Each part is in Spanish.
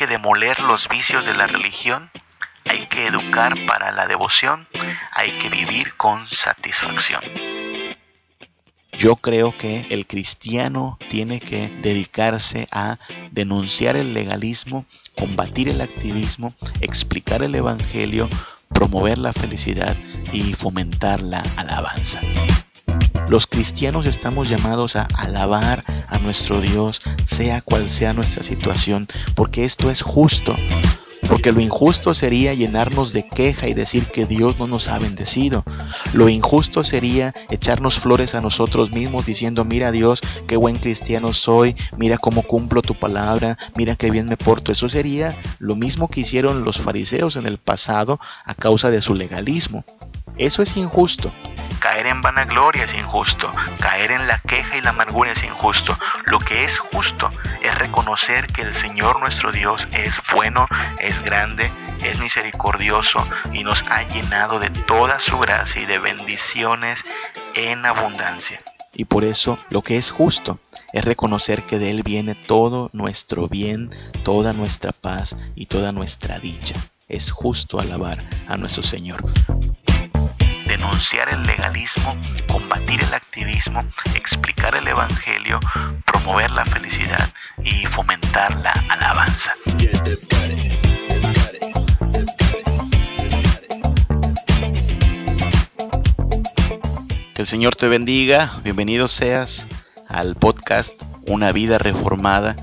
que demoler los vicios de la religión, hay que educar para la devoción, hay que vivir con satisfacción. Yo creo que el cristiano tiene que dedicarse a denunciar el legalismo, combatir el activismo, explicar el Evangelio, promover la felicidad y fomentar la alabanza. Los cristianos estamos llamados a alabar a nuestro Dios, sea cual sea nuestra situación, porque esto es justo. Porque lo injusto sería llenarnos de queja y decir que Dios no nos ha bendecido. Lo injusto sería echarnos flores a nosotros mismos diciendo, mira Dios, qué buen cristiano soy, mira cómo cumplo tu palabra, mira qué bien me porto. Eso sería lo mismo que hicieron los fariseos en el pasado a causa de su legalismo. Eso es injusto. Caer en vanagloria es injusto, caer en la queja y la amargura es injusto. Lo que es justo es reconocer que el Señor nuestro Dios es bueno, es grande, es misericordioso y nos ha llenado de toda su gracia y de bendiciones en abundancia. Y por eso lo que es justo es reconocer que de Él viene todo nuestro bien, toda nuestra paz y toda nuestra dicha. Es justo alabar a nuestro Señor denunciar el legalismo, combatir el activismo, explicar el Evangelio, promover la felicidad y fomentar la alabanza. Que el Señor te bendiga, bienvenido seas al podcast Una vida reformada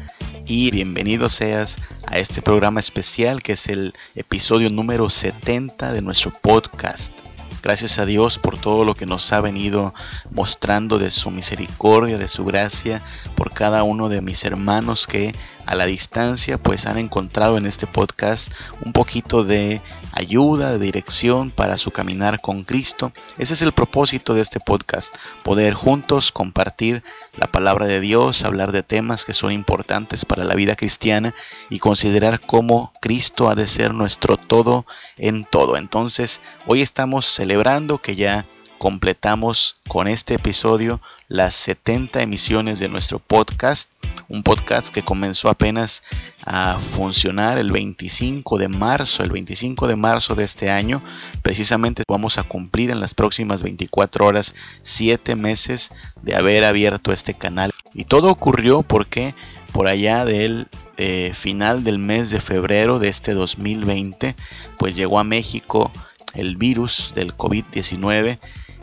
y bienvenido seas a este programa especial que es el episodio número 70 de nuestro podcast. Gracias a Dios por todo lo que nos ha venido mostrando de su misericordia, de su gracia, por cada uno de mis hermanos que a la distancia pues han encontrado en este podcast un poquito de ayuda, de dirección para su caminar con Cristo. Ese es el propósito de este podcast, poder juntos compartir la palabra de Dios, hablar de temas que son importantes para la vida cristiana y considerar cómo Cristo ha de ser nuestro todo en todo. Entonces, hoy estamos celebrando que ya completamos con este episodio las 70 emisiones de nuestro podcast, un podcast que comenzó apenas a funcionar el 25 de marzo, el 25 de marzo de este año, precisamente vamos a cumplir en las próximas 24 horas 7 meses de haber abierto este canal. Y todo ocurrió porque por allá del eh, final del mes de febrero de este 2020, pues llegó a México el virus del COVID-19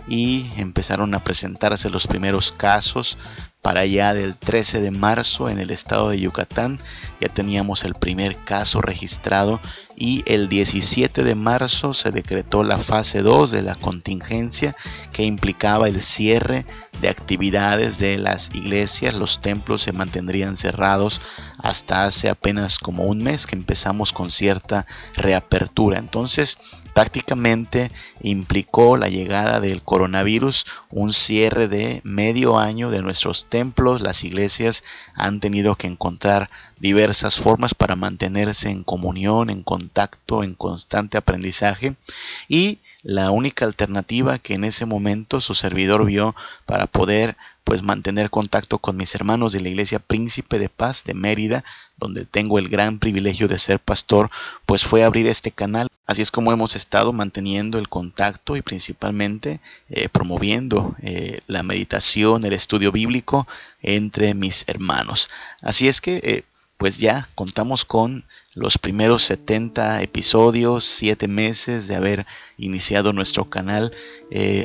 y empezaron a presentarse los primeros casos para allá del 13 de marzo en el estado de Yucatán. Ya teníamos el primer caso registrado y el 17 de marzo se decretó la fase 2 de la contingencia que implicaba el cierre de actividades de las iglesias, los templos se mantendrían cerrados hasta hace apenas como un mes que empezamos con cierta reapertura. Entonces, prácticamente implicó la llegada del coronavirus, un cierre de medio año de nuestros templos, las iglesias han tenido que encontrar diversas formas para mantenerse en comunión, en contacto, en constante aprendizaje y la única alternativa que en ese momento su servidor vio para poder pues mantener contacto con mis hermanos de la iglesia Príncipe de Paz de Mérida, donde tengo el gran privilegio de ser pastor, pues fue abrir este canal. Así es como hemos estado manteniendo el contacto y principalmente eh, promoviendo eh, la meditación, el estudio bíblico entre mis hermanos. Así es que eh, pues ya contamos con los primeros 70 episodios, 7 meses de haber iniciado nuestro canal.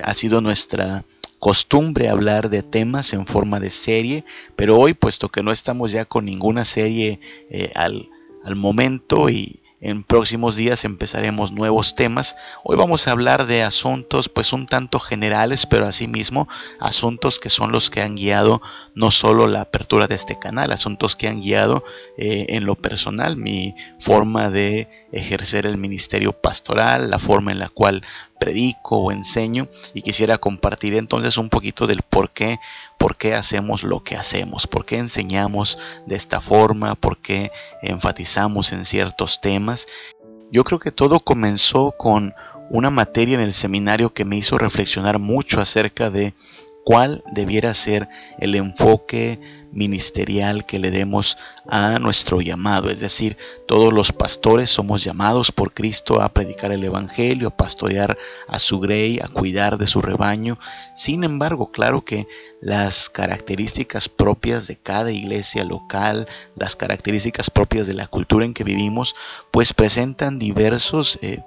ha sido nuestra costumbre hablar de temas en forma de serie, pero hoy puesto que no estamos ya con ninguna serie eh, al, al momento y en próximos días empezaremos nuevos temas. Hoy vamos a hablar de asuntos pues un tanto generales, pero asimismo asuntos que son los que han guiado no solo la apertura de este canal, asuntos que han guiado eh, en lo personal mi forma de ejercer el ministerio pastoral, la forma en la cual predico o enseño y quisiera compartir entonces un poquito del por qué, por qué hacemos lo que hacemos, por qué enseñamos de esta forma, por qué enfatizamos en ciertos temas. Yo creo que todo comenzó con una materia en el seminario que me hizo reflexionar mucho acerca de cuál debiera ser el enfoque ministerial que le demos a nuestro llamado. Es decir, todos los pastores somos llamados por Cristo a predicar el Evangelio, a pastorear a su grey, a cuidar de su rebaño. Sin embargo, claro que las características propias de cada iglesia local, las características propias de la cultura en que vivimos, pues presentan diversos... Eh,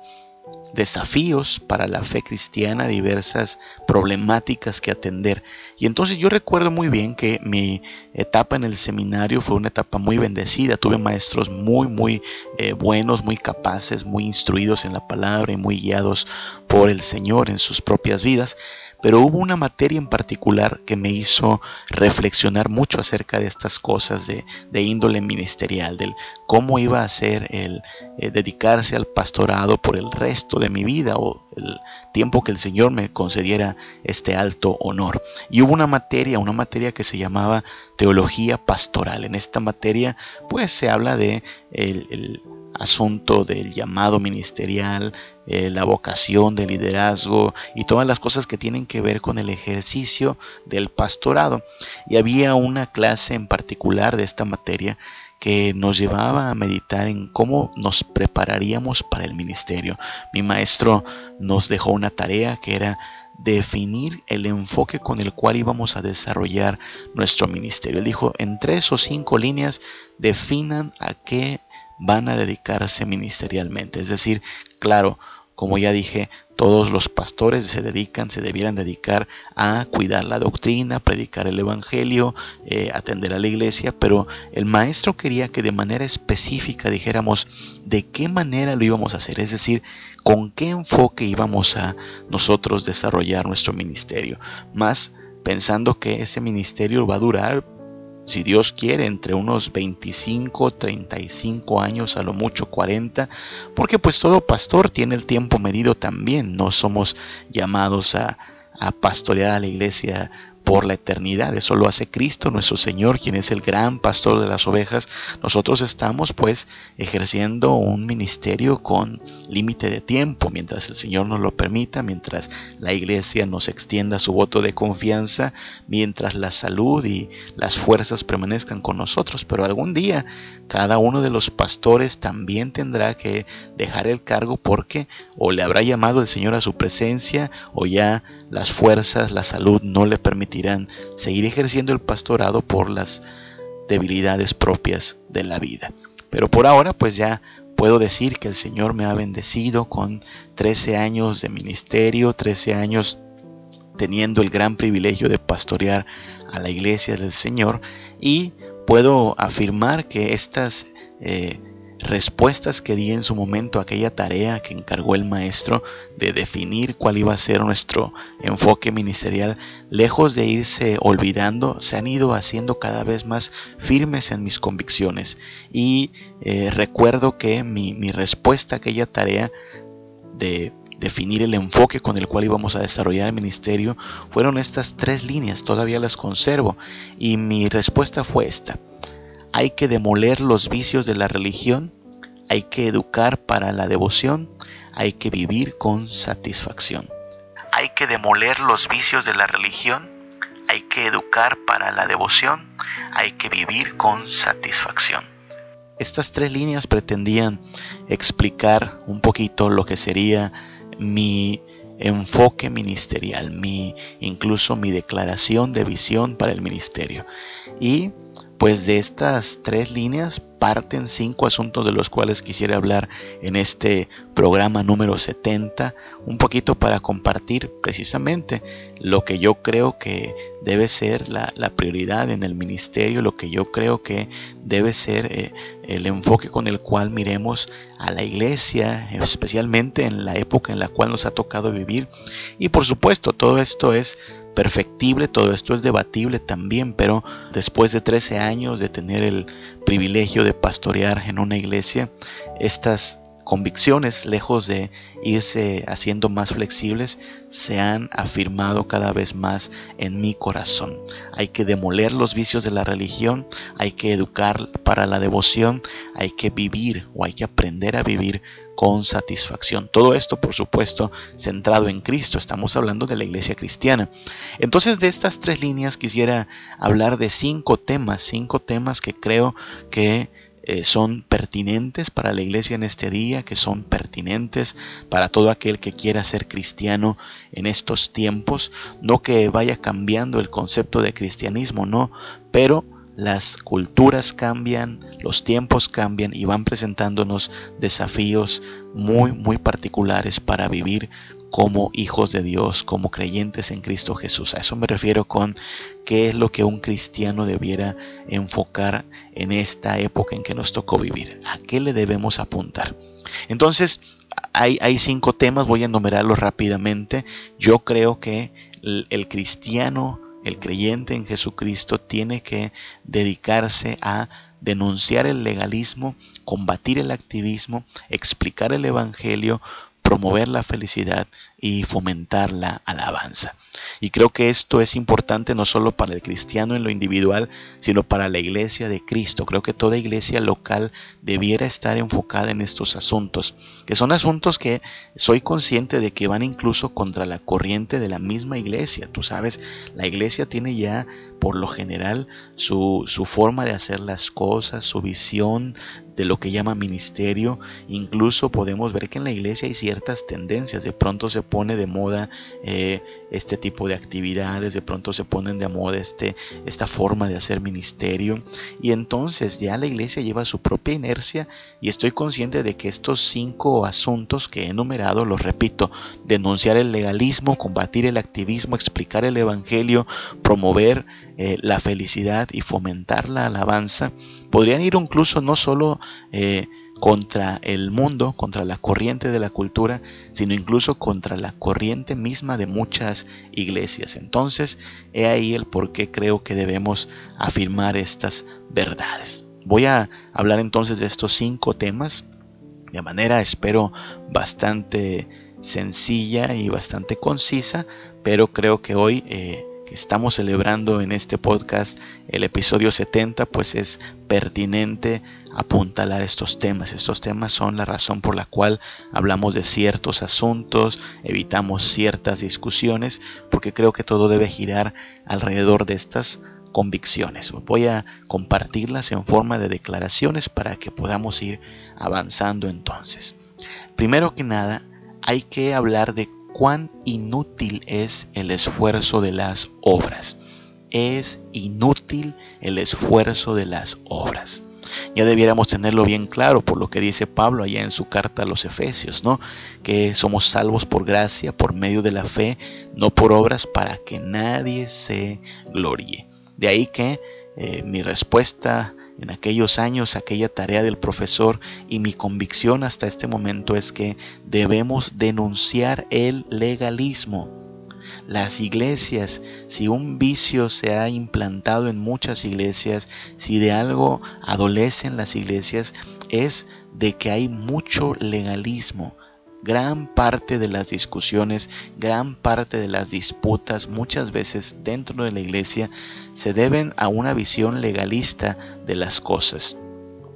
desafíos para la fe cristiana, diversas problemáticas que atender. Y entonces yo recuerdo muy bien que mi etapa en el seminario fue una etapa muy bendecida. Tuve maestros muy, muy eh, buenos, muy capaces, muy instruidos en la palabra y muy guiados por el Señor en sus propias vidas pero hubo una materia en particular que me hizo reflexionar mucho acerca de estas cosas de, índole ministerial, del cómo iba a ser el eh, dedicarse al pastorado por el resto de mi vida o el tiempo que el Señor me concediera este alto honor. Y hubo una materia, una materia que se llamaba teología pastoral. En esta materia pues se habla de el asunto del llamado ministerial, eh, la vocación de liderazgo y todas las cosas que tienen que ver con el ejercicio del pastorado. Y había una clase en particular de esta materia que nos llevaba a meditar en cómo nos prepararíamos para el ministerio. Mi maestro nos dejó una tarea que era definir el enfoque con el cual íbamos a desarrollar nuestro ministerio. Él dijo, en tres o cinco líneas, definan a qué van a dedicarse ministerialmente. Es decir, claro, como ya dije, todos los pastores se dedican, se debieran dedicar a cuidar la doctrina, predicar el evangelio, eh, atender a la iglesia, pero el maestro quería que de manera específica dijéramos de qué manera lo íbamos a hacer, es decir, con qué enfoque íbamos a nosotros desarrollar nuestro ministerio, más pensando que ese ministerio va a durar si Dios quiere, entre unos 25, 35 años, a lo mucho 40, porque pues todo pastor tiene el tiempo medido también, no somos llamados a, a pastorear a la iglesia por la eternidad. Eso lo hace Cristo, nuestro Señor, quien es el gran pastor de las ovejas. Nosotros estamos pues ejerciendo un ministerio con límite de tiempo, mientras el Señor nos lo permita, mientras la iglesia nos extienda su voto de confianza, mientras la salud y las fuerzas permanezcan con nosotros. Pero algún día cada uno de los pastores también tendrá que dejar el cargo porque o le habrá llamado el Señor a su presencia o ya las fuerzas, la salud no le permitirán seguir ejerciendo el pastorado por las debilidades propias de la vida. Pero por ahora pues ya puedo decir que el Señor me ha bendecido con 13 años de ministerio, 13 años teniendo el gran privilegio de pastorear a la iglesia del Señor y puedo afirmar que estas eh, respuestas que di en su momento a aquella tarea que encargó el maestro de definir cuál iba a ser nuestro enfoque ministerial, lejos de irse olvidando, se han ido haciendo cada vez más firmes en mis convicciones. Y eh, recuerdo que mi, mi respuesta a aquella tarea de definir el enfoque con el cual íbamos a desarrollar el ministerio fueron estas tres líneas, todavía las conservo. Y mi respuesta fue esta hay que demoler los vicios de la religión, hay que educar para la devoción, hay que vivir con satisfacción. Hay que demoler los vicios de la religión, hay que educar para la devoción, hay que vivir con satisfacción. Estas tres líneas pretendían explicar un poquito lo que sería mi enfoque ministerial, mi incluso mi declaración de visión para el ministerio. Y pues de estas tres líneas parten cinco asuntos de los cuales quisiera hablar en este programa número 70, un poquito para compartir precisamente lo que yo creo que debe ser la, prioridad en el ministerio, lo que yo creo que debe ser eh, el enfoque con el cual miremos a la iglesia, especialmente en la época en la cual nos ha tocado vivir. Y por supuesto, todo esto es perfectible, todo esto es debatible también, pero después de 13 años de tener el privilegio de pastorear en una iglesia, estas convicciones, lejos de irse haciendo más flexibles, se han afirmado cada vez más en mi corazón. Hay que demoler los vicios de la religión, hay que educar para la devoción, hay que vivir o hay que aprender a vivir con satisfacción. Todo esto, por supuesto, centrado en Cristo. Estamos hablando de la iglesia cristiana. Entonces, de estas tres líneas quisiera hablar de cinco temas, cinco temas que creo que eh, son pertinentes para la iglesia en este día, que son pertinentes para todo aquel que quiera ser cristiano en estos tiempos. No que vaya cambiando el concepto de cristianismo, no, pero las culturas cambian, los tiempos cambian y van presentándonos desafíos muy, muy particulares para vivir como hijos de Dios, como creyentes en Cristo Jesús. A eso me refiero con qué es lo que un cristiano debiera enfocar en esta época en que nos tocó vivir. ¿A qué le debemos apuntar? Entonces, hay, hay cinco temas, voy a enumerarlos rápidamente. Yo creo que el, el cristiano, el creyente en Jesucristo, tiene que dedicarse a denunciar el legalismo, combatir el activismo, explicar el Evangelio, promover la felicidad y fomentar la alabanza. Y creo que esto es importante no solo para el cristiano en lo individual, sino para la iglesia de Cristo. Creo que toda iglesia local debiera estar enfocada en estos asuntos, que son asuntos que soy consciente de que van incluso contra la corriente de la misma iglesia. Tú sabes, la iglesia tiene ya por lo general su, su, forma de hacer las cosas, su visión de lo que llama ministerio. Incluso podemos ver que en la iglesia hay ciertas tendencias. De pronto se pone de moda eh, este tipo de actividades, de pronto se ponen de moda este, esta forma de hacer ministerio. Y entonces ya la iglesia lleva su propia inercia y estoy consciente de que estos cinco asuntos que he enumerado, los repito, denunciar el legalismo, combatir el activismo, explicar el evangelio, promover eh, la felicidad y fomentar la alabanza, podrían ir incluso no solo eh, contra el mundo, contra la corriente de la cultura, sino incluso contra la corriente misma de muchas iglesias. Entonces, he ahí el por qué creo que debemos afirmar estas verdades. Voy a hablar entonces de estos cinco temas de manera, espero, bastante sencilla y bastante concisa, pero creo que hoy eh, estamos celebrando en este podcast el episodio 70, pues es pertinente apuntalar estos temas. Estos temas son la razón por la cual hablamos de ciertos asuntos, evitamos ciertas discusiones, porque creo que todo debe girar alrededor de estas convicciones. Voy a compartirlas en forma de declaraciones para que podamos ir avanzando entonces. Primero que nada, hay que hablar de cuán inútil es el esfuerzo de las obras. Es inútil el esfuerzo de las obras. Ya debiéramos tenerlo bien claro por lo que dice Pablo allá en su carta a los Efesios, ¿no? Que somos salvos por gracia, por medio de la fe, no por obras para que nadie se gloríe. De ahí que eh, mi respuesta en aquellos años aquella tarea del profesor y mi convicción hasta este momento es que debemos denunciar el legalismo. Las iglesias, si un vicio se ha implantado en muchas iglesias, si de algo adolecen las iglesias, es de que hay mucho legalismo, gran parte de las discusiones, gran parte de las disputas, muchas veces dentro de la iglesia, se deben a una visión legalista de las cosas.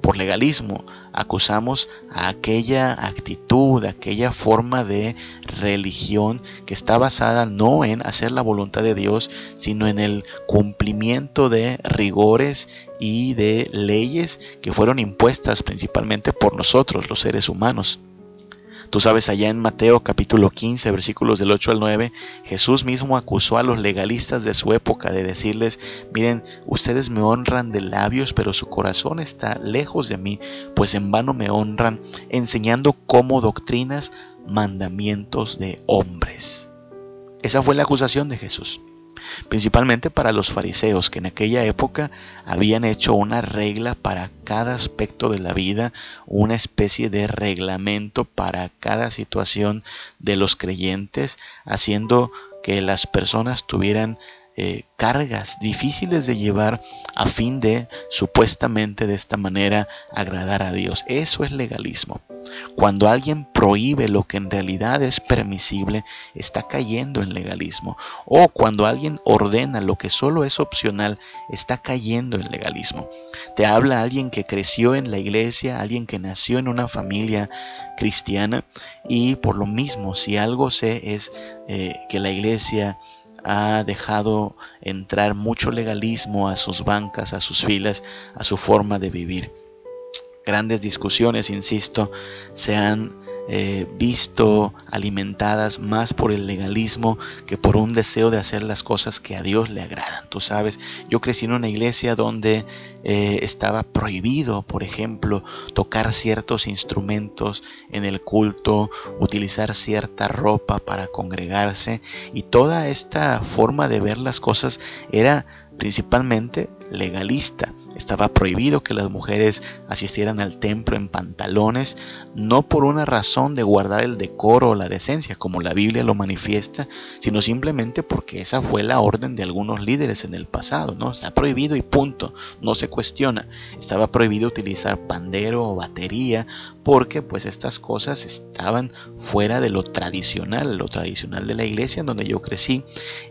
Por legalismo acusamos a aquella actitud, aquella forma de religión que está basada no en hacer la voluntad de Dios, sino en el cumplimiento de rigores y de leyes que fueron impuestas principalmente por nosotros, los seres humanos. Tú sabes, allá en Mateo capítulo 15, versículos del 8 al 9, Jesús mismo acusó a los legalistas de su época de decirles, miren, ustedes me honran de labios, pero su corazón está lejos de mí, pues en vano me honran, enseñando como doctrinas mandamientos de hombres. Esa fue la acusación de Jesús principalmente para los fariseos, que en aquella época habían hecho una regla para cada aspecto de la vida, una especie de reglamento para cada situación de los creyentes, haciendo que las personas tuvieran eh, cargas difíciles de llevar a fin de supuestamente de esta manera agradar a Dios. Eso es legalismo. Cuando alguien prohíbe lo que en realidad es permisible, está cayendo en legalismo. O cuando alguien ordena lo que solo es opcional, está cayendo en legalismo. Te habla alguien que creció en la iglesia, alguien que nació en una familia cristiana y por lo mismo, si algo sé es eh, que la iglesia ha dejado entrar mucho legalismo a sus bancas, a sus filas, a su forma de vivir. Grandes discusiones, insisto, se han eh, visto alimentadas más por el legalismo que por un deseo de hacer las cosas que a Dios le agradan. Tú sabes, yo crecí en una iglesia donde eh, estaba prohibido, por ejemplo, tocar ciertos instrumentos en el culto, utilizar cierta ropa para congregarse y toda esta forma de ver las cosas era principalmente legalista. Estaba prohibido que las mujeres asistieran al templo en pantalones, no por una razón de guardar el decoro o la decencia, como la Biblia lo manifiesta, sino simplemente porque esa fue la orden de algunos líderes en el pasado, ¿no? Está prohibido y punto, no se cuestiona. Estaba prohibido utilizar pandero o batería porque pues estas cosas estaban fuera de lo tradicional, lo tradicional de la iglesia en donde yo crecí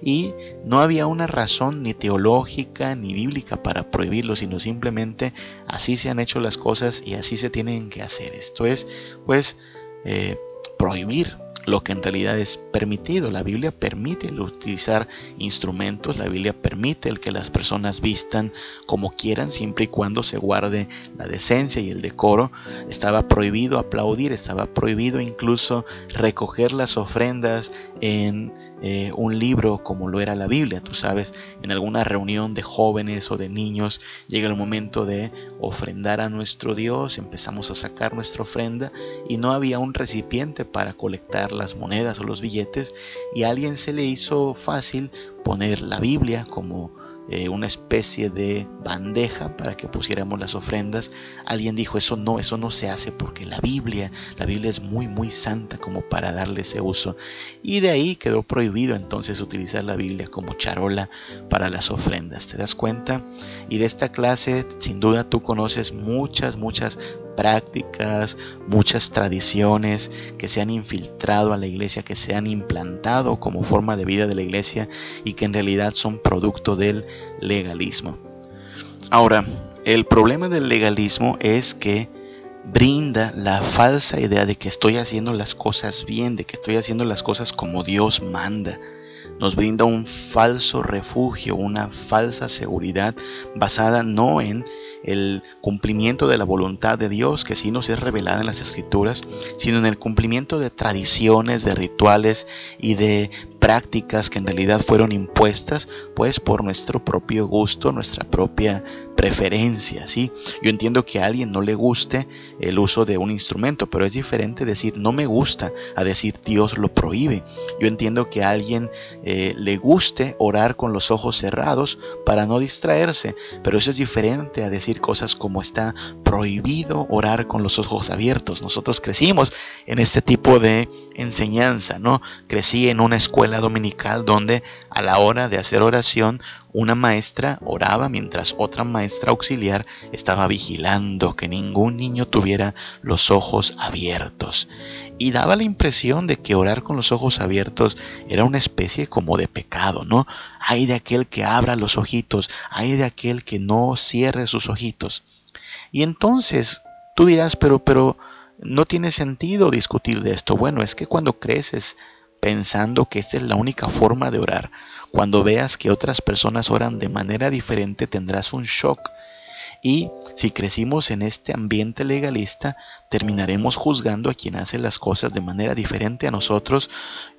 y no había una razón ni teológica ni bíblica para prohibirlo, sino simplemente así se han hecho las cosas y así se tienen que hacer. Esto es pues eh, prohibir lo que en realidad es permitido. La Biblia permite el utilizar instrumentos, la Biblia permite el que las personas vistan como quieran, siempre y cuando se guarde la decencia y el decoro. Estaba prohibido aplaudir, estaba prohibido incluso recoger las ofrendas en eh, un libro como lo era la Biblia. Tú sabes, en alguna reunión de jóvenes o de niños llega el momento de ofrendar a nuestro Dios, empezamos a sacar nuestra ofrenda y no había un recipiente para colectar las monedas o los billetes y a alguien se le hizo fácil poner la Biblia como eh, una especie de bandeja para que pusiéramos las ofrendas. Alguien dijo, eso no, eso no se hace porque la Biblia, la Biblia es muy, muy santa como para darle ese uso. Y de ahí quedó prohibido entonces utilizar la Biblia como charola para las ofrendas. ¿Te das cuenta? Y de esta clase, sin duda tú conoces muchas, muchas prácticas, muchas tradiciones que se han infiltrado a la iglesia, que se han implantado como forma de vida de la iglesia y que en realidad son producto del legalismo. Ahora, el problema del legalismo es que brinda la falsa idea de que estoy haciendo las cosas bien, de que estoy haciendo las cosas como Dios manda. Nos brinda un falso refugio, una falsa seguridad basada no en el cumplimiento de la voluntad de Dios, que sí nos es revelada en las escrituras, sino en el cumplimiento de tradiciones, de rituales y de prácticas que en realidad fueron impuestas pues por nuestro propio gusto, nuestra propia preferencia, ¿sí? Yo entiendo que a alguien no le guste el uso de un instrumento, pero es diferente decir no me gusta a decir Dios lo prohíbe. Yo entiendo que a alguien eh, le guste orar con los ojos cerrados para no distraerse, pero eso es diferente a decir cosas como está prohibido orar con los ojos abiertos. Nosotros crecimos en este tipo de enseñanza, ¿no? Crecí en una escuela dominical donde a la hora de hacer oración una maestra oraba mientras otra maestra auxiliar estaba vigilando que ningún niño tuviera los ojos abiertos. Y daba la impresión de que orar con los ojos abiertos era una especie como de pecado, ¿no? Hay de aquel que abra los ojitos, hay de aquel que no cierre sus ojitos. Y entonces tú dirás, pero, pero, no tiene sentido discutir de esto. Bueno, es que cuando creces pensando que esta es la única forma de orar, cuando veas que otras personas oran de manera diferente tendrás un shock. Y si crecimos en este ambiente legalista, terminaremos juzgando a quien hace las cosas de manera diferente a nosotros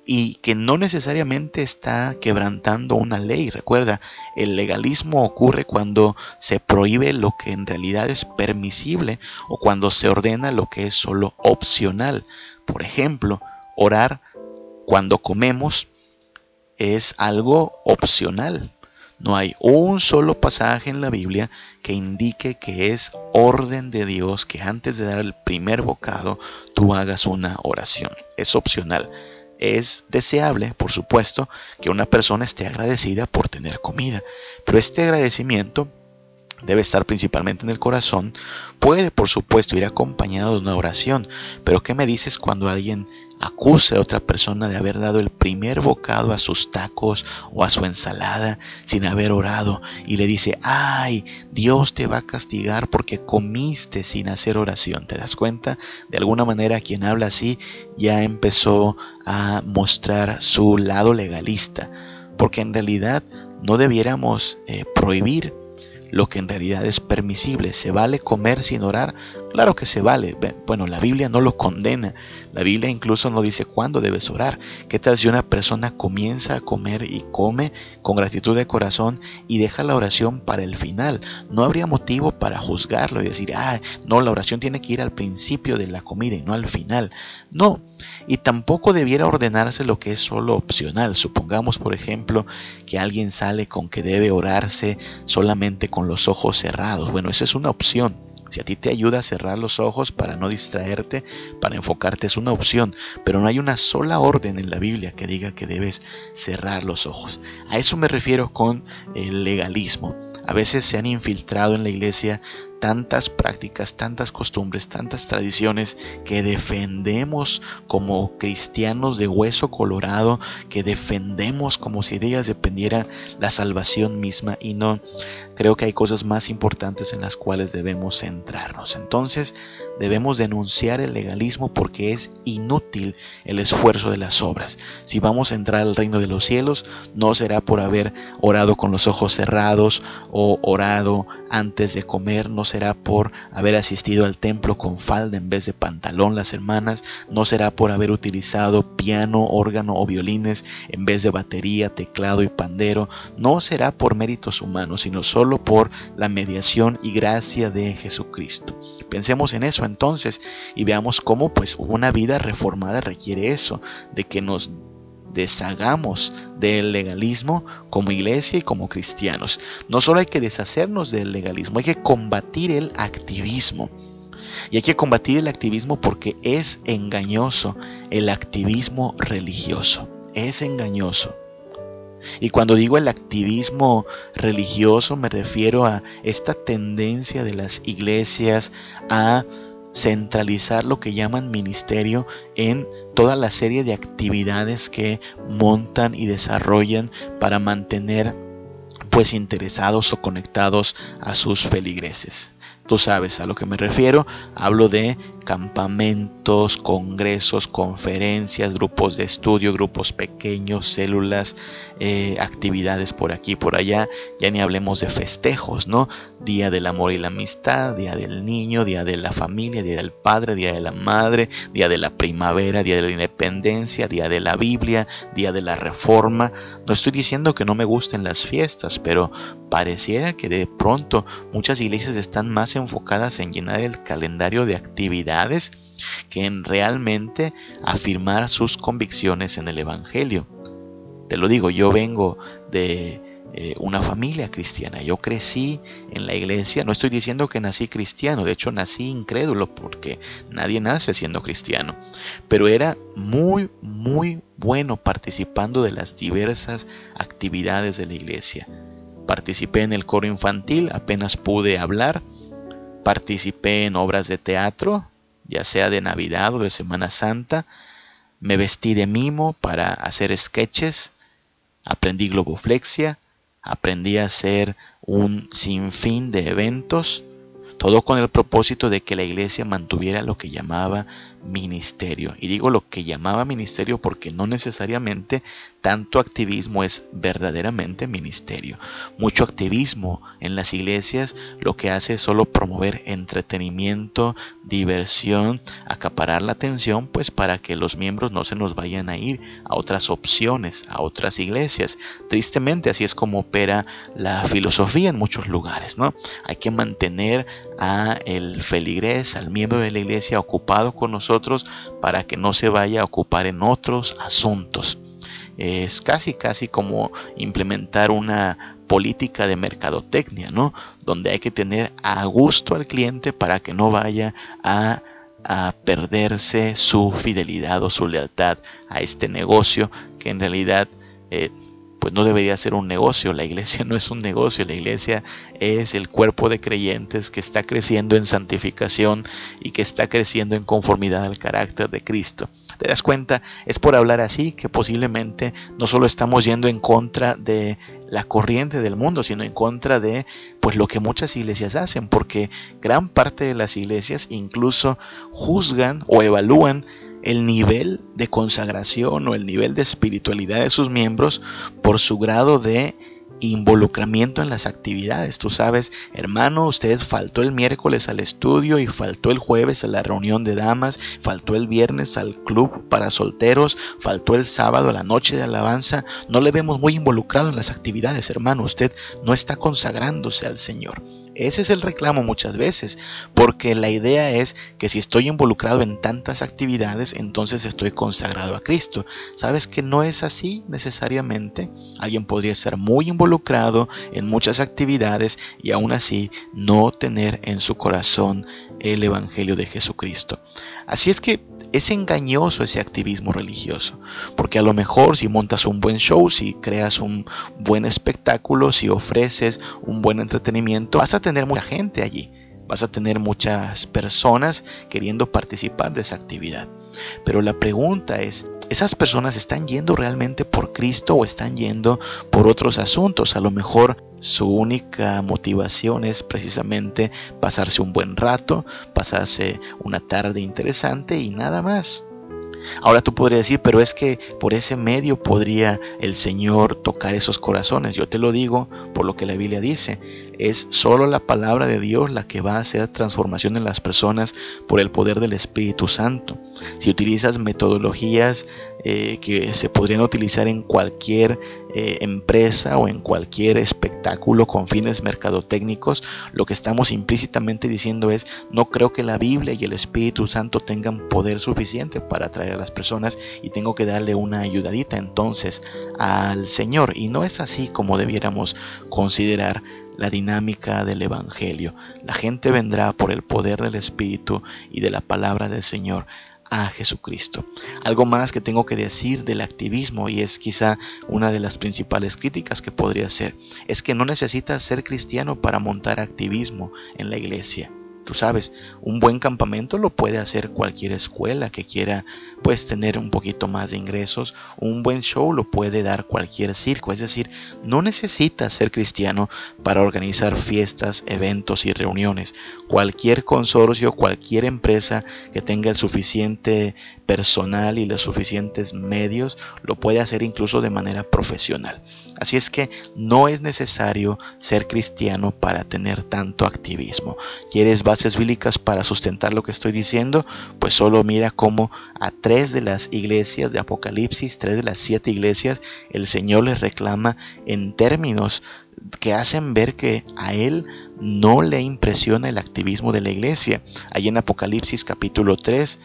y que no necesariamente está quebrantando una ley. Recuerda, el legalismo ocurre cuando se prohíbe lo que en realidad es permisible o cuando se ordena lo que es solo opcional. Por ejemplo, orar cuando comemos es algo opcional. No hay un solo pasaje en la Biblia que indique que es orden de Dios que antes de dar el primer bocado tú hagas una oración. Es opcional. es deseable, por supuesto, que una persona esté agradecida por tener comida, pero este agradecimiento debe estar principalmente en el corazón, puede por supuesto ir acompañado de una oración, pero ¿qué me dices cuando alguien acuse a otra persona de haber dado el primer bocado a sus tacos o a su ensalada sin haber orado y le dice, ay, Dios te va a castigar porque comiste sin hacer oración. ¿Te das cuenta? De alguna manera quien habla así ya empezó a mostrar su lado legalista, porque en realidad no debiéramos eh, prohibir lo que en realidad es permisible. ¿Se vale comer sin orar? Claro que se vale. Bueno, la Biblia no lo condena. La Biblia incluso no dice cuándo debes orar. ¿Qué tal si una persona comienza a comer y come con gratitud de corazón y deja la oración para el final? No habría motivo para juzgarlo y decir, ah, no, la oración tiene que ir al principio de la comida y no al final. No. Y tampoco debiera ordenarse lo que es solo opcional. Supongamos, por ejemplo, que alguien sale con que debe orarse solamente con los ojos cerrados. Bueno, esa es una opción. Si a ti te ayuda a cerrar los ojos para no distraerte, para enfocarte, es una opción, pero no hay una sola orden en la Biblia que diga que debes cerrar los ojos. A eso me refiero con el legalismo. A veces se han infiltrado en la iglesia tantas prácticas, tantas costumbres, tantas tradiciones que defendemos como cristianos de hueso colorado, que defendemos como si de ellas dependiera la salvación misma y no, creo que hay cosas más importantes en las cuales debemos centrarnos. Entonces debemos denunciar el legalismo porque es inútil el esfuerzo de las obras. Si vamos a entrar al reino de los cielos, no será por haber orado con los ojos cerrados o orado antes de comer, no será por haber asistido al templo con falda en vez de pantalón las hermanas, no será por haber utilizado piano, órgano o violines en vez de batería, teclado y pandero, no será por méritos humanos, sino solo por la mediación y gracia de Jesucristo. Pensemos en eso entonces y veamos cómo pues una vida reformada requiere eso, de que nos deshagamos del legalismo como iglesia y como cristianos. No solo hay que deshacernos del legalismo, hay que combatir el activismo. Y hay que combatir el activismo porque es engañoso el activismo religioso. Es engañoso. Y cuando digo el activismo religioso me refiero a esta tendencia de las iglesias a centralizar lo que llaman ministerio en toda la serie de actividades que montan y desarrollan para mantener pues interesados o conectados a sus feligreses. Tú sabes a lo que me refiero. Hablo de campamentos, congresos, conferencias, grupos de estudio, grupos pequeños, células, eh, actividades por aquí, por allá. Ya ni hablemos de festejos, ¿no? Día del amor y la amistad, día del niño, día de la familia, día del padre, día de la madre, día de la primavera, día de la independencia, día de la Biblia, día de la reforma. No estoy diciendo que no me gusten las fiestas, pero pareciera que de pronto muchas iglesias están más enfocadas en llenar el calendario de actividades que en realmente afirmar sus convicciones en el Evangelio. Te lo digo, yo vengo de eh, una familia cristiana, yo crecí en la iglesia, no estoy diciendo que nací cristiano, de hecho nací incrédulo porque nadie nace siendo cristiano, pero era muy, muy bueno participando de las diversas actividades de la iglesia. Participé en el coro infantil, apenas pude hablar, Participé en obras de teatro, ya sea de Navidad o de Semana Santa. Me vestí de mimo para hacer sketches. Aprendí globoflexia. Aprendí a hacer un sinfín de eventos. Todo con el propósito de que la iglesia mantuviera lo que llamaba ministerio. Y digo lo que llamaba ministerio porque no necesariamente tanto activismo es verdaderamente ministerio. Mucho activismo en las iglesias lo que hace es solo promover entretenimiento, diversión, acaparar la atención, pues para que los miembros no se nos vayan a ir a otras opciones, a otras iglesias. Tristemente así es como opera la filosofía en muchos lugares, ¿no? Hay que mantener a el feligrés, al miembro de la iglesia ocupado con nosotros para que no se vaya a ocupar en otros asuntos. Es casi, casi como implementar una política de mercadotecnia, ¿no? Donde hay que tener a gusto al cliente para que no vaya a a perderse su fidelidad o su lealtad a este negocio que en realidad eh, pues no debería ser un negocio. La iglesia no es un negocio, la iglesia es el cuerpo de creyentes que está creciendo en santificación y que está creciendo en conformidad al carácter de Cristo. ¿Te das cuenta? Es por hablar así que posiblemente no solo estamos yendo en contra de la corriente del mundo, sino en contra de pues lo que muchas iglesias hacen, porque gran parte de las iglesias incluso juzgan o evalúan el nivel de consagración o el nivel de espiritualidad de sus miembros por su grado de involucramiento en las actividades. Tú sabes, hermano, usted faltó el miércoles al estudio y faltó el jueves a la reunión de damas, faltó el viernes al club para solteros, faltó el sábado a la noche de alabanza. No le vemos muy involucrado en las actividades, hermano. Usted no está consagrándose al Señor. Ese es el reclamo muchas veces, porque la idea es que si estoy involucrado en tantas actividades, entonces estoy consagrado a Cristo. ¿Sabes que no es así necesariamente? Alguien podría ser muy involucrado en muchas actividades y aún así no tener en su corazón el Evangelio de Jesucristo. Así es que es engañoso ese activismo religioso, porque a lo mejor si montas un buen show, si creas un buen espectáculo, si ofreces un buen entretenimiento, vas a tener mucha gente allí, vas a tener muchas personas queriendo participar de esa actividad. Pero la pregunta es, ¿esas personas están yendo realmente por Cristo o están yendo por otros asuntos? A lo mejor su única motivación es precisamente pasarse un buen rato, pasarse una tarde interesante y nada más. Ahora tú podrías decir, pero es que por ese medio podría el Señor tocar esos corazones. Yo te lo digo por lo que la Biblia dice. Es solo la palabra de Dios la que va a hacer transformación en las personas por el poder del Espíritu Santo. Si utilizas metodologías eh, que se podrían utilizar en cualquier eh, empresa o en cualquier espectáculo con fines mercadotécnicos, lo que estamos implícitamente diciendo es, no creo que la Biblia y el Espíritu Santo tengan poder suficiente para atraer a las personas y tengo que darle una ayudadita entonces al Señor. Y no es así como debiéramos considerar la dinámica del Evangelio. La gente vendrá por el poder del Espíritu y de la palabra del Señor a Jesucristo. Algo más que tengo que decir del activismo y es quizá una de las principales críticas que podría hacer, es que no necesitas ser cristiano para montar activismo en la iglesia. Tú sabes, un buen campamento lo puede hacer cualquier escuela que quiera pues tener un poquito más de ingresos. Un buen show lo puede dar cualquier circo. Es decir, no necesitas ser cristiano para organizar fiestas, eventos y reuniones. Cualquier consorcio, cualquier empresa que tenga el suficiente personal y los suficientes medios lo puede hacer incluso de manera profesional. Así es que no es necesario ser cristiano para tener tanto activismo. ¿Quieres bases bíblicas para sustentar lo que estoy diciendo? Pues solo mira cómo a tres de las iglesias de Apocalipsis, tres de las siete iglesias, el Señor les reclama en términos que hacen ver que a Él no le impresiona el activismo de la iglesia. Allí en Apocalipsis capítulo 3,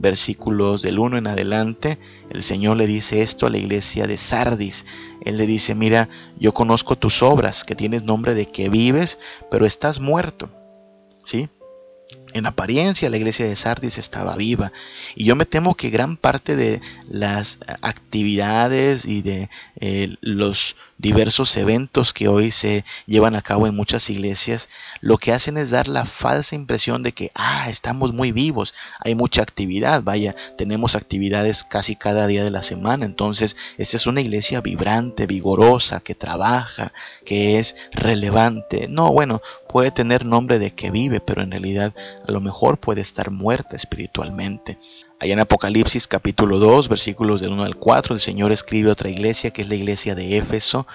versículos del 1 en adelante, el Señor le dice esto a la iglesia de Sardis. Él le dice, mira, yo conozco tus obras, que tienes nombre de que vives, pero estás muerto. ¿Sí? En apariencia la iglesia de Sardis estaba viva y yo me temo que gran parte de las actividades y de eh, los diversos eventos que hoy se llevan a cabo en muchas iglesias, lo que hacen es dar la falsa impresión de que, ah, estamos muy vivos, hay mucha actividad, vaya, tenemos actividades casi cada día de la semana, entonces esta es una iglesia vibrante, vigorosa, que trabaja, que es relevante. No, bueno, puede tener nombre de que vive, pero en realidad a lo mejor puede estar muerta espiritualmente. Allá en Apocalipsis capítulo 2, versículos del 1 al 4, el Señor escribe otra iglesia que es la iglesia de Éfeso.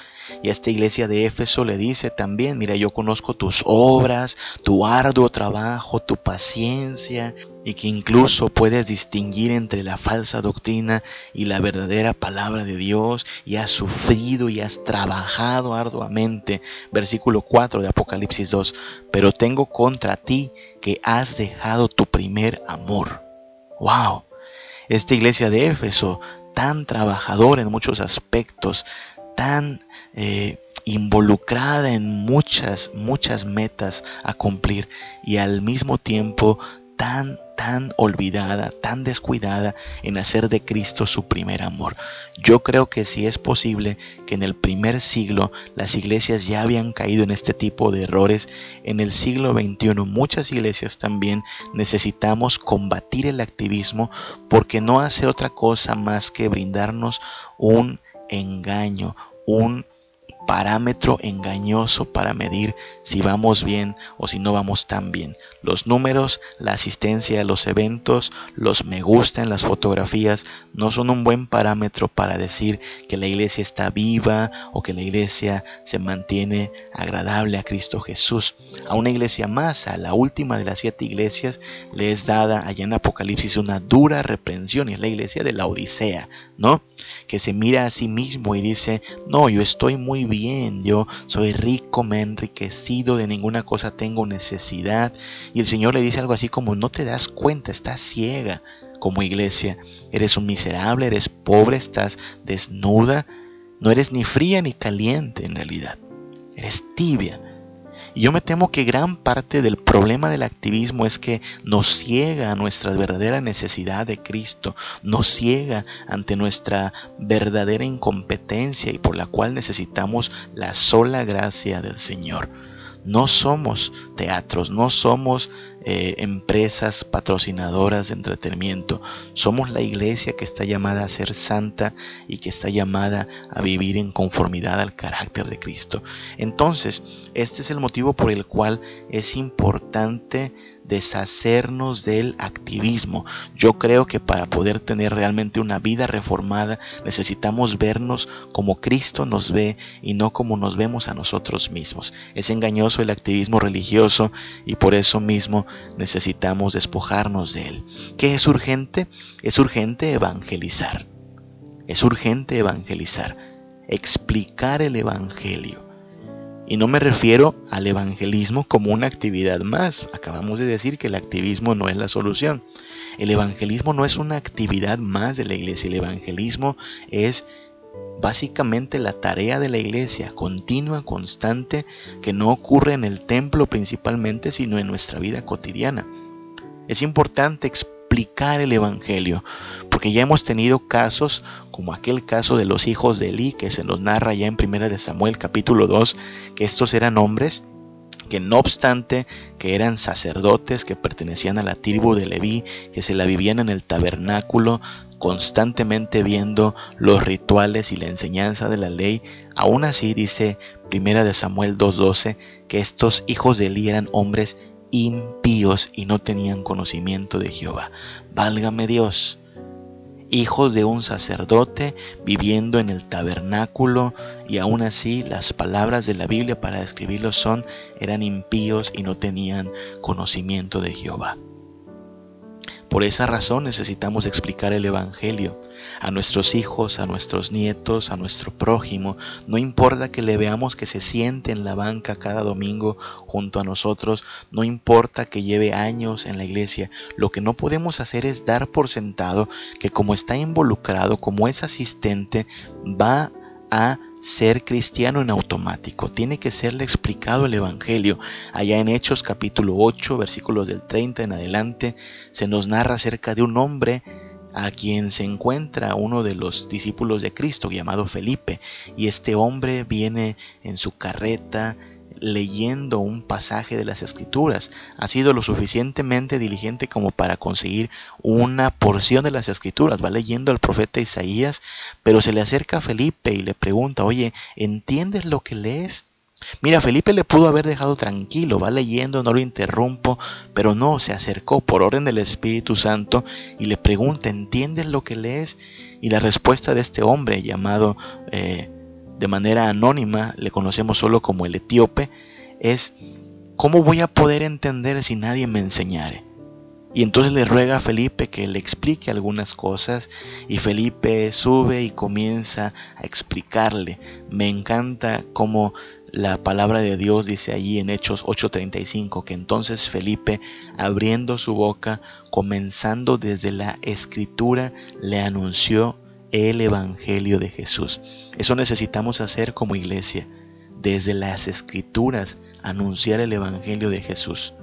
Y a esta iglesia de Éfeso le dice también, mira, yo conozco tus obras, tu arduo trabajo, tu paciencia, y que incluso puedes distinguir entre la falsa doctrina y la verdadera palabra de Dios, y has sufrido y has trabajado arduamente. Versículo 4 de Apocalipsis 2, pero tengo contra ti que has dejado tu primer amor. ¡Wow! Esta iglesia de Éfeso, tan trabajadora en muchos aspectos, tan eh, involucrada en muchas, muchas metas a cumplir y al mismo tiempo tan, tan olvidada, tan descuidada en hacer de Cristo su primer amor. Yo creo que si es posible que en el primer siglo las iglesias ya habían caído en este tipo de errores, en el siglo XXI muchas iglesias también necesitamos combatir el activismo porque no hace otra cosa más que brindarnos un engaño, un parámetro engañoso para medir si vamos bien o si no vamos tan bien. Los números, la asistencia a los eventos, los me gusta en las fotografías no son un buen parámetro para decir que la iglesia está viva o que la iglesia se mantiene agradable a Cristo Jesús. A una iglesia más, a la última de las siete iglesias, le es dada allá en Apocalipsis una dura reprensión y es la iglesia de la Odisea, ¿no? Que se mira a sí mismo y dice, no, yo estoy muy bien yo soy rico, me he enriquecido, de ninguna cosa tengo necesidad. Y el Señor le dice algo así como, no te das cuenta, estás ciega como iglesia, eres un miserable, eres pobre, estás desnuda, no eres ni fría ni caliente en realidad, eres tibia. Yo me temo que gran parte del problema del activismo es que nos ciega a nuestra verdadera necesidad de Cristo, nos ciega ante nuestra verdadera incompetencia y por la cual necesitamos la sola gracia del Señor. No somos teatros, no somos eh, empresas patrocinadoras de entretenimiento. Somos la iglesia que está llamada a ser santa y que está llamada a vivir en conformidad al carácter de Cristo. Entonces, este es el motivo por el cual es importante deshacernos del activismo. Yo creo que para poder tener realmente una vida reformada necesitamos vernos como Cristo nos ve y no como nos vemos a nosotros mismos. Es engañoso el activismo religioso y por eso mismo necesitamos despojarnos de él. ¿Qué es urgente? Es urgente evangelizar. Es urgente evangelizar, explicar el Evangelio y no me refiero al evangelismo como una actividad más. Acabamos de decir que el activismo no es la solución. El evangelismo no es una actividad más de la iglesia. El evangelismo es básicamente la tarea de la iglesia, continua, constante, que no ocurre en el templo principalmente, sino en nuestra vida cotidiana. Es importante explicar el Evangelio, porque ya hemos tenido casos como aquel caso de los hijos de Eli, que se nos narra ya en 1 de Samuel capítulo 2, que estos eran hombres que no obstante que eran sacerdotes que pertenecían a la tribu de Leví, que se la vivían en el tabernáculo, constantemente viendo los rituales y la enseñanza de la ley, aún así dice Primera de Samuel 2:12 que estos hijos de Eli eran hombres impíos y no tenían conocimiento de Jehová. Válgame Dios. Hijos de un sacerdote viviendo en el tabernáculo y aún así las palabras de la Biblia para describirlos son eran impíos y no tenían conocimiento de Jehová. Por esa razón necesitamos explicar el Evangelio a nuestros hijos, a nuestros nietos, a nuestro prójimo. No importa que le veamos que se siente en la banca cada domingo junto a nosotros, no importa que lleve años en la iglesia. Lo que no podemos hacer es dar por sentado que como está involucrado, como es asistente, va a ser cristiano en automático. Tiene que serle explicado el Evangelio. Allá en Hechos capítulo 8, versículos del 30 en adelante, se nos narra acerca de un hombre a quien se encuentra uno de los discípulos de Cristo llamado Felipe. Y este hombre viene en su carreta leyendo un pasaje de las escrituras. Ha sido lo suficientemente diligente como para conseguir una porción de las escrituras. Va leyendo al profeta Isaías, pero se le acerca a Felipe y le pregunta, oye, ¿entiendes lo que lees? Mira, Felipe le pudo haber dejado tranquilo, va leyendo, no lo interrumpo, pero no, se acercó por orden del Espíritu Santo y le pregunta, ¿entiendes lo que lees? Y la respuesta de este hombre llamado eh, de manera anónima, le conocemos solo como el etíope, es ¿cómo voy a poder entender si nadie me enseñare? Y entonces le ruega a Felipe que le explique algunas cosas y Felipe sube y comienza a explicarle. Me encanta cómo la palabra de Dios dice allí en Hechos 8:35 que entonces Felipe, abriendo su boca, comenzando desde la escritura, le anunció el Evangelio de Jesús. Eso necesitamos hacer como iglesia, desde las escrituras, anunciar el Evangelio de Jesús.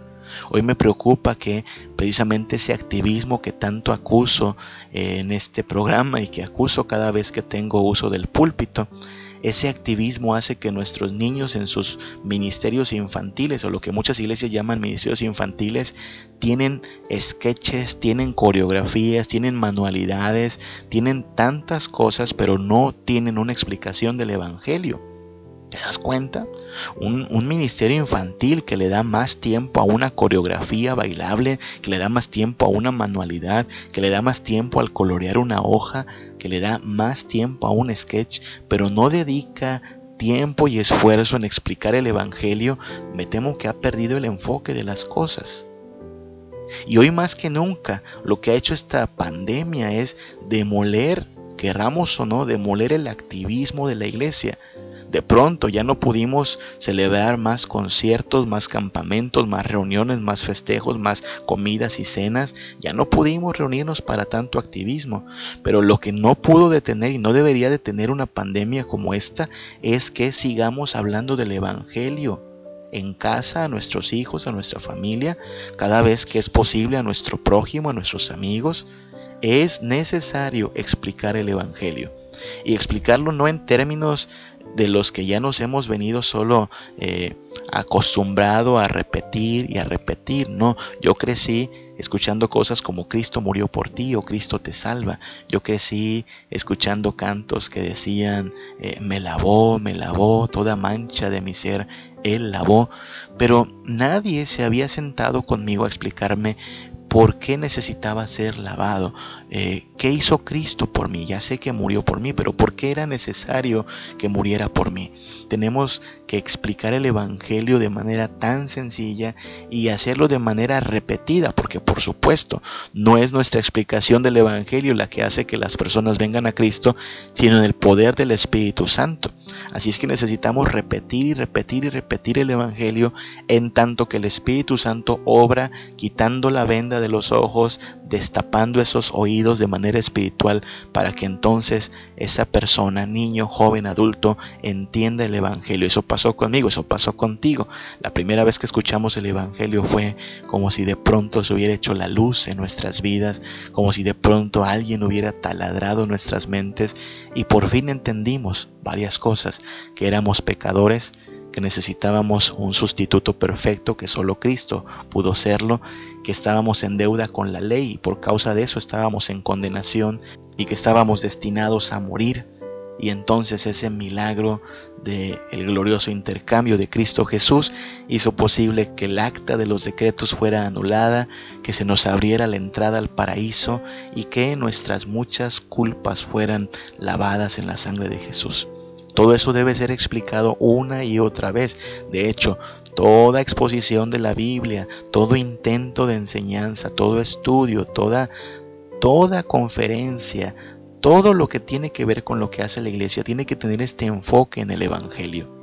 Hoy me preocupa que precisamente ese activismo que tanto acuso eh, en este programa y que acuso cada vez que tengo uso del púlpito, ese activismo hace que nuestros niños en sus ministerios infantiles o lo que muchas iglesias llaman ministerios infantiles tienen sketches, tienen coreografías, tienen manualidades, tienen tantas cosas, pero no tienen una explicación del Evangelio. ¿Te das cuenta? Un, ministerio infantil que le da más tiempo a una coreografía bailable, que le da más tiempo a una manualidad, que le da más tiempo al colorear una hoja, que le da más tiempo a un sketch, pero no dedica tiempo y esfuerzo en explicar el Evangelio, me temo que ha perdido el enfoque de las cosas. Y hoy más que nunca, lo que ha hecho esta pandemia es demoler, querramos o no, demoler el activismo de la iglesia de pronto ya no pudimos celebrar más conciertos, más campamentos, más reuniones, más festejos, más comidas y cenas. Ya no pudimos reunirnos para tanto activismo. Pero lo que no pudo detener y no debería detener una pandemia como esta es que sigamos hablando del Evangelio en casa, a nuestros hijos, a nuestra familia, cada vez que es posible a nuestro prójimo, a nuestros amigos. Es necesario explicar el Evangelio. Y explicarlo no en términos de los que ya nos hemos venido solo eh, acostumbrado a repetir y a repetir. No, yo crecí escuchando cosas como Cristo murió por ti o Cristo te salva. Yo crecí escuchando cantos que decían, eh, me lavó, me lavó, toda mancha de mi ser, Él lavó. Pero nadie se había sentado conmigo a explicarme por qué necesitaba ser lavado, eh, qué hizo Cristo por mí. Ya sé que murió por mí, pero ¿por qué era necesario que muriera por mí? Tenemos que explicar el Evangelio de manera tan sencilla y hacerlo de manera repetida, porque por supuesto no es nuestra explicación del Evangelio la que hace que las personas vengan a Cristo, sino en el poder del Espíritu Santo. Así es que necesitamos repetir y repetir y repetir el Evangelio en tanto que el Espíritu Santo obra quitando la venda de los ojos, destapando esos oídos de manera espiritual para que entonces esa persona, niño, joven, adulto, entienda el Evangelio. Eso pasó conmigo, eso pasó contigo. La primera vez que escuchamos el Evangelio fue como si de pronto se hubiera hecho la luz en nuestras vidas, como si de pronto alguien hubiera taladrado nuestras mentes y por fin entendimos varias cosas, que éramos pecadores, que necesitábamos un sustituto perfecto, que solo Cristo pudo serlo, que estábamos en deuda con la ley y por causa de eso estábamos en condenación y que estábamos destinados a morir. Y entonces ese milagro del el glorioso intercambio de Cristo Jesús hizo posible que el acta de los decretos fuera anulada, que se nos abriera la entrada al paraíso y que nuestras muchas culpas fueran lavadas en la sangre de Jesús. Todo eso debe ser explicado una y otra vez. De hecho, toda exposición de la Biblia, todo intento de enseñanza, todo estudio, toda, toda conferencia, todo lo que tiene que ver con lo que hace la iglesia tiene que tener este enfoque en el Evangelio.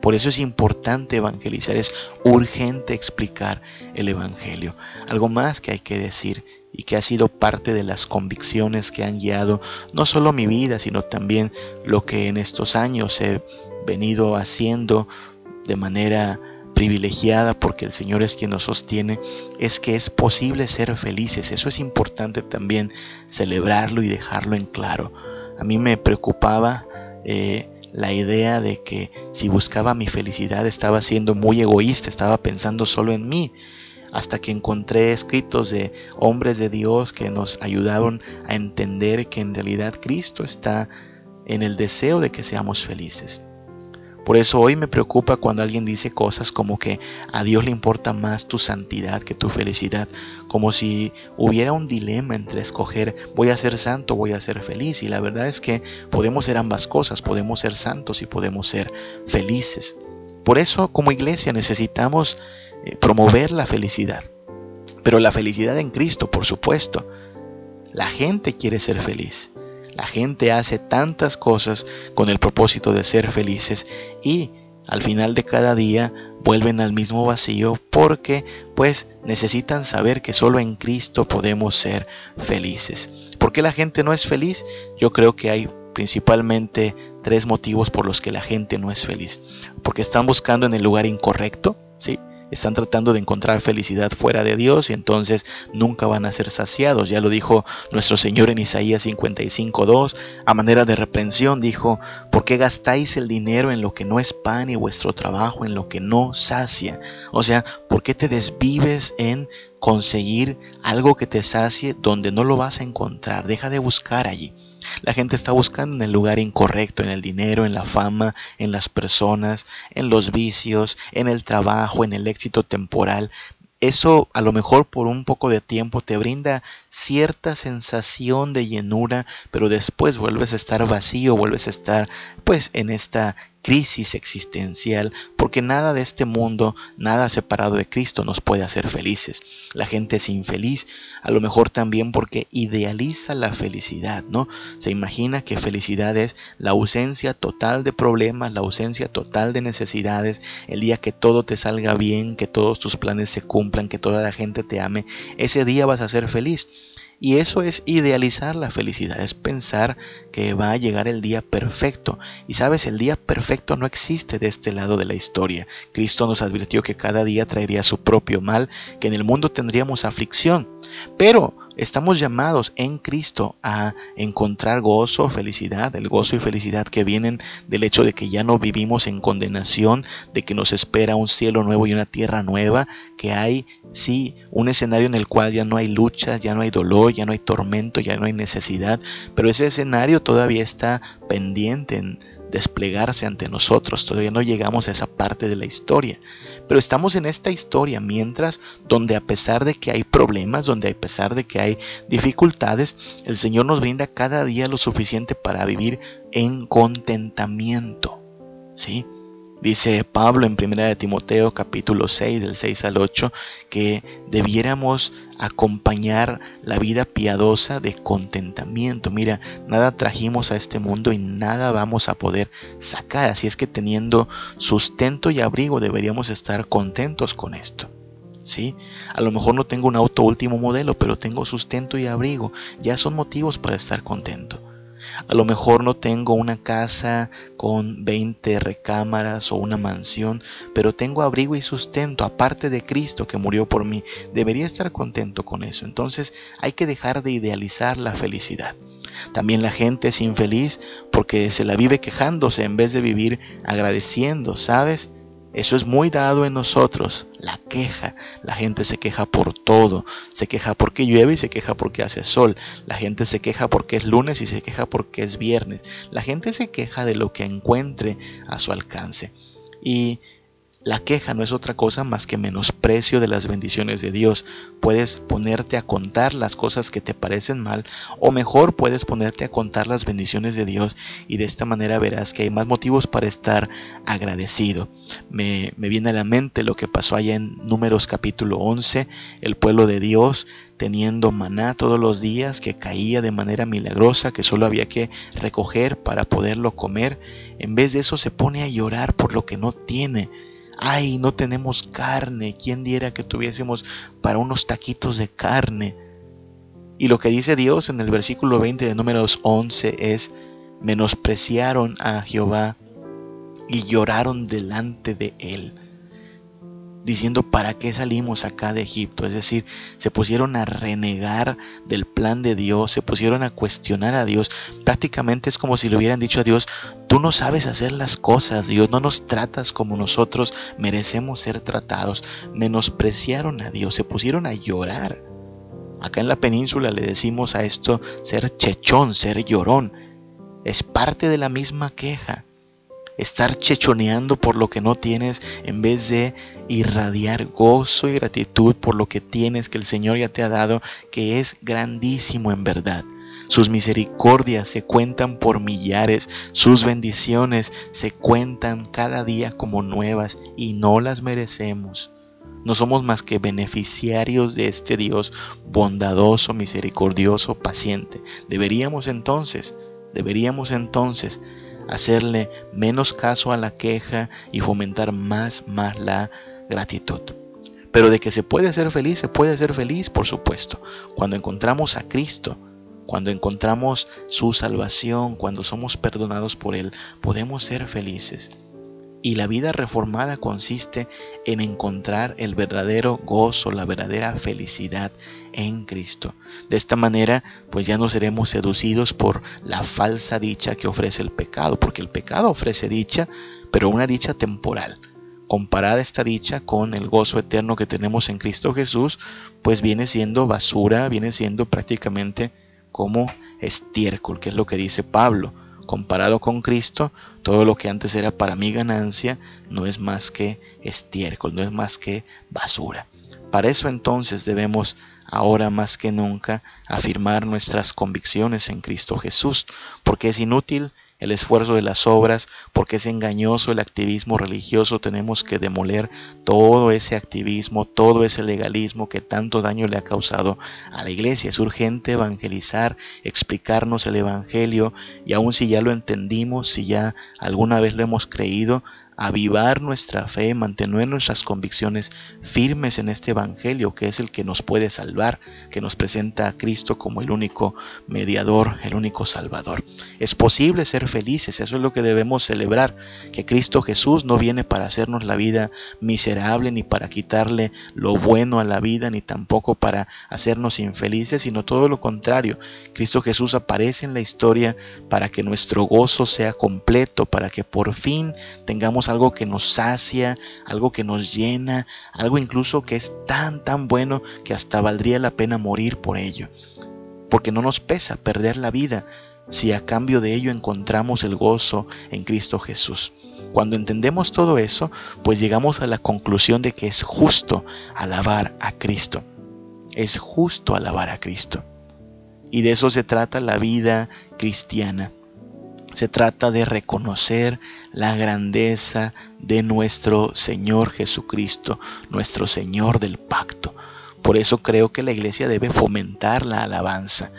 Por eso es importante evangelizar, es urgente explicar el Evangelio. Algo más que hay que decir y que ha sido parte de las convicciones que han guiado no solo mi vida, sino también lo que en estos años he venido haciendo de manera privilegiada porque el Señor es quien nos sostiene, es que es posible ser felices. Eso es importante también celebrarlo y dejarlo en claro. A mí me preocupaba eh, la idea de que si buscaba mi felicidad estaba siendo muy egoísta, estaba pensando solo en mí, hasta que encontré escritos de hombres de Dios que nos ayudaron a entender que en realidad Cristo está en el deseo de que seamos felices. Por eso hoy me preocupa cuando alguien dice cosas como que a Dios le importa más tu santidad que tu felicidad, como si hubiera un dilema entre escoger voy a ser santo, voy a ser feliz. Y la verdad es que podemos ser ambas cosas, podemos ser santos y podemos ser felices. Por eso como iglesia necesitamos eh, promover la felicidad, pero la felicidad en Cristo, por supuesto. La gente quiere ser feliz. La gente hace tantas cosas con el propósito de ser felices y al final de cada día vuelven al mismo vacío porque pues necesitan saber que solo en Cristo podemos ser felices. ¿Por qué la gente no es feliz? Yo creo que hay principalmente tres motivos por los que la gente no es feliz. Porque están buscando en el lugar incorrecto, ¿sí? Están tratando de encontrar felicidad fuera de Dios y entonces nunca van a ser saciados. Ya lo dijo nuestro Señor en Isaías 55.2, a manera de reprensión dijo, ¿por qué gastáis el dinero en lo que no es pan y vuestro trabajo en lo que no sacia? O sea, ¿por qué te desvives en conseguir algo que te sacie donde no lo vas a encontrar? Deja de buscar allí. La gente está buscando en el lugar incorrecto, en el dinero, en la fama, en las personas, en los vicios, en el trabajo, en el éxito temporal. Eso a lo mejor por un poco de tiempo te brinda cierta sensación de llenura, pero después vuelves a estar vacío, vuelves a estar pues en esta crisis existencial, porque nada de este mundo, nada separado de Cristo nos puede hacer felices. La gente es infeliz, a lo mejor también porque idealiza la felicidad, ¿no? Se imagina que felicidad es la ausencia total de problemas, la ausencia total de necesidades, el día que todo te salga bien, que todos tus planes se cumplan, que toda la gente te ame, ese día vas a ser feliz. Y eso es idealizar la felicidad, es pensar que va a llegar el día perfecto. Y sabes, el día perfecto no existe de este lado de la historia. Cristo nos advirtió que cada día traería su propio mal, que en el mundo tendríamos aflicción. Pero estamos llamados en Cristo a encontrar gozo, felicidad, el gozo y felicidad que vienen del hecho de que ya no vivimos en condenación, de que nos espera un cielo nuevo y una tierra nueva, que hay, sí, un escenario en el cual ya no hay luchas, ya no hay dolor, ya no hay tormento, ya no hay necesidad, pero ese escenario todavía está pendiente en desplegarse ante nosotros, todavía no llegamos a esa parte de la historia. Pero estamos en esta historia mientras donde a pesar de que hay problemas, donde a pesar de que hay dificultades, el Señor nos brinda cada día lo suficiente para vivir en contentamiento. ¿Sí? Dice Pablo en 1 de Timoteo capítulo 6 del 6 al 8 que debiéramos acompañar la vida piadosa de contentamiento. Mira, nada trajimos a este mundo y nada vamos a poder sacar. Así es que teniendo sustento y abrigo deberíamos estar contentos con esto. ¿Sí? A lo mejor no tengo un auto último modelo, pero tengo sustento y abrigo. Ya son motivos para estar contento. A lo mejor no tengo una casa con 20 recámaras o una mansión, pero tengo abrigo y sustento, aparte de Cristo que murió por mí. Debería estar contento con eso. Entonces hay que dejar de idealizar la felicidad. También la gente es infeliz porque se la vive quejándose en vez de vivir agradeciendo, ¿sabes? Eso es muy dado en nosotros, la queja. La gente se queja por todo. Se queja porque llueve y se queja porque hace sol. La gente se queja porque es lunes y se queja porque es viernes. La gente se queja de lo que encuentre a su alcance. Y la queja no es otra cosa más que menosprecio de las bendiciones de Dios. Puedes ponerte a contar las cosas que te parecen mal o mejor puedes ponerte a contar las bendiciones de Dios y de esta manera verás que hay más motivos para estar agradecido. Me, viene a la mente lo que pasó allá en Números capítulo 11, el pueblo de Dios teniendo maná todos los días que caía de manera milagrosa, que solo había que recoger para poderlo comer. En vez de eso se pone a llorar por lo que no tiene ay, no tenemos carne, ¿quién diera que tuviésemos para unos taquitos de carne? Y lo que dice Dios en el versículo 20 de números 11 es, menospreciaron a Jehová y lloraron delante de él diciendo, ¿para qué salimos acá de Egipto? Es decir, se pusieron a renegar del plan de Dios, se pusieron a cuestionar a Dios. Prácticamente es como si le hubieran dicho a Dios, tú no sabes hacer las cosas, Dios, no nos tratas como nosotros merecemos ser tratados. Menospreciaron a Dios, se pusieron a llorar. Acá en la península le decimos a esto ser chechón, ser llorón. Es parte de la misma queja estar chechoneando por lo que no tienes en vez de irradiar gozo y gratitud por lo que tienes que el Señor ya te ha dado, que es grandísimo en verdad. Sus misericordias se cuentan por millares, sus bendiciones se cuentan cada día como nuevas y no las merecemos. No somos más que beneficiarios de este Dios bondadoso, misericordioso, paciente. Deberíamos entonces, deberíamos entonces hacerle menos caso a la queja y fomentar más, más la gratitud. Pero de que se puede ser feliz, se puede ser feliz, por supuesto. Cuando encontramos a Cristo, cuando encontramos su salvación, cuando somos perdonados por Él, podemos ser felices. Y la vida reformada consiste en encontrar el verdadero gozo, la verdadera felicidad en Cristo. De esta manera, pues ya no seremos seducidos por la falsa dicha que ofrece el pecado, porque el pecado ofrece dicha, pero una dicha temporal. Comparada esta dicha con el gozo eterno que tenemos en Cristo Jesús, pues viene siendo basura, viene siendo prácticamente como estiércol, que es lo que dice Pablo comparado con Cristo, todo lo que antes era para mi ganancia no es más que estiércol, no es más que basura. Para eso entonces debemos ahora más que nunca afirmar nuestras convicciones en Cristo Jesús, porque es inútil el esfuerzo de las obras, porque es engañoso el activismo religioso, tenemos que demoler todo ese activismo, todo ese legalismo que tanto daño le ha causado a la iglesia. Es urgente evangelizar, explicarnos el Evangelio y aun si ya lo entendimos, si ya alguna vez lo hemos creído, avivar nuestra fe, mantener nuestras convicciones firmes en este Evangelio que es el que nos puede salvar, que nos presenta a Cristo como el único mediador, el único salvador. Es posible ser felices, eso es lo que debemos celebrar, que Cristo Jesús no viene para hacernos la vida miserable ni para quitarle lo bueno a la vida, ni tampoco para hacernos infelices, sino todo lo contrario. Cristo Jesús aparece en la historia para que nuestro gozo sea completo, para que por fin tengamos algo que nos sacia, algo que nos llena, algo incluso que es tan, tan bueno que hasta valdría la pena morir por ello. Porque no nos pesa perder la vida si a cambio de ello encontramos el gozo en Cristo Jesús. Cuando entendemos todo eso, pues llegamos a la conclusión de que es justo alabar a Cristo. Es justo alabar a Cristo. Y de eso se trata la vida cristiana. Se trata de reconocer la grandeza de nuestro Señor Jesucristo, nuestro Señor del pacto. Por eso creo que la iglesia debe fomentar la alabanza.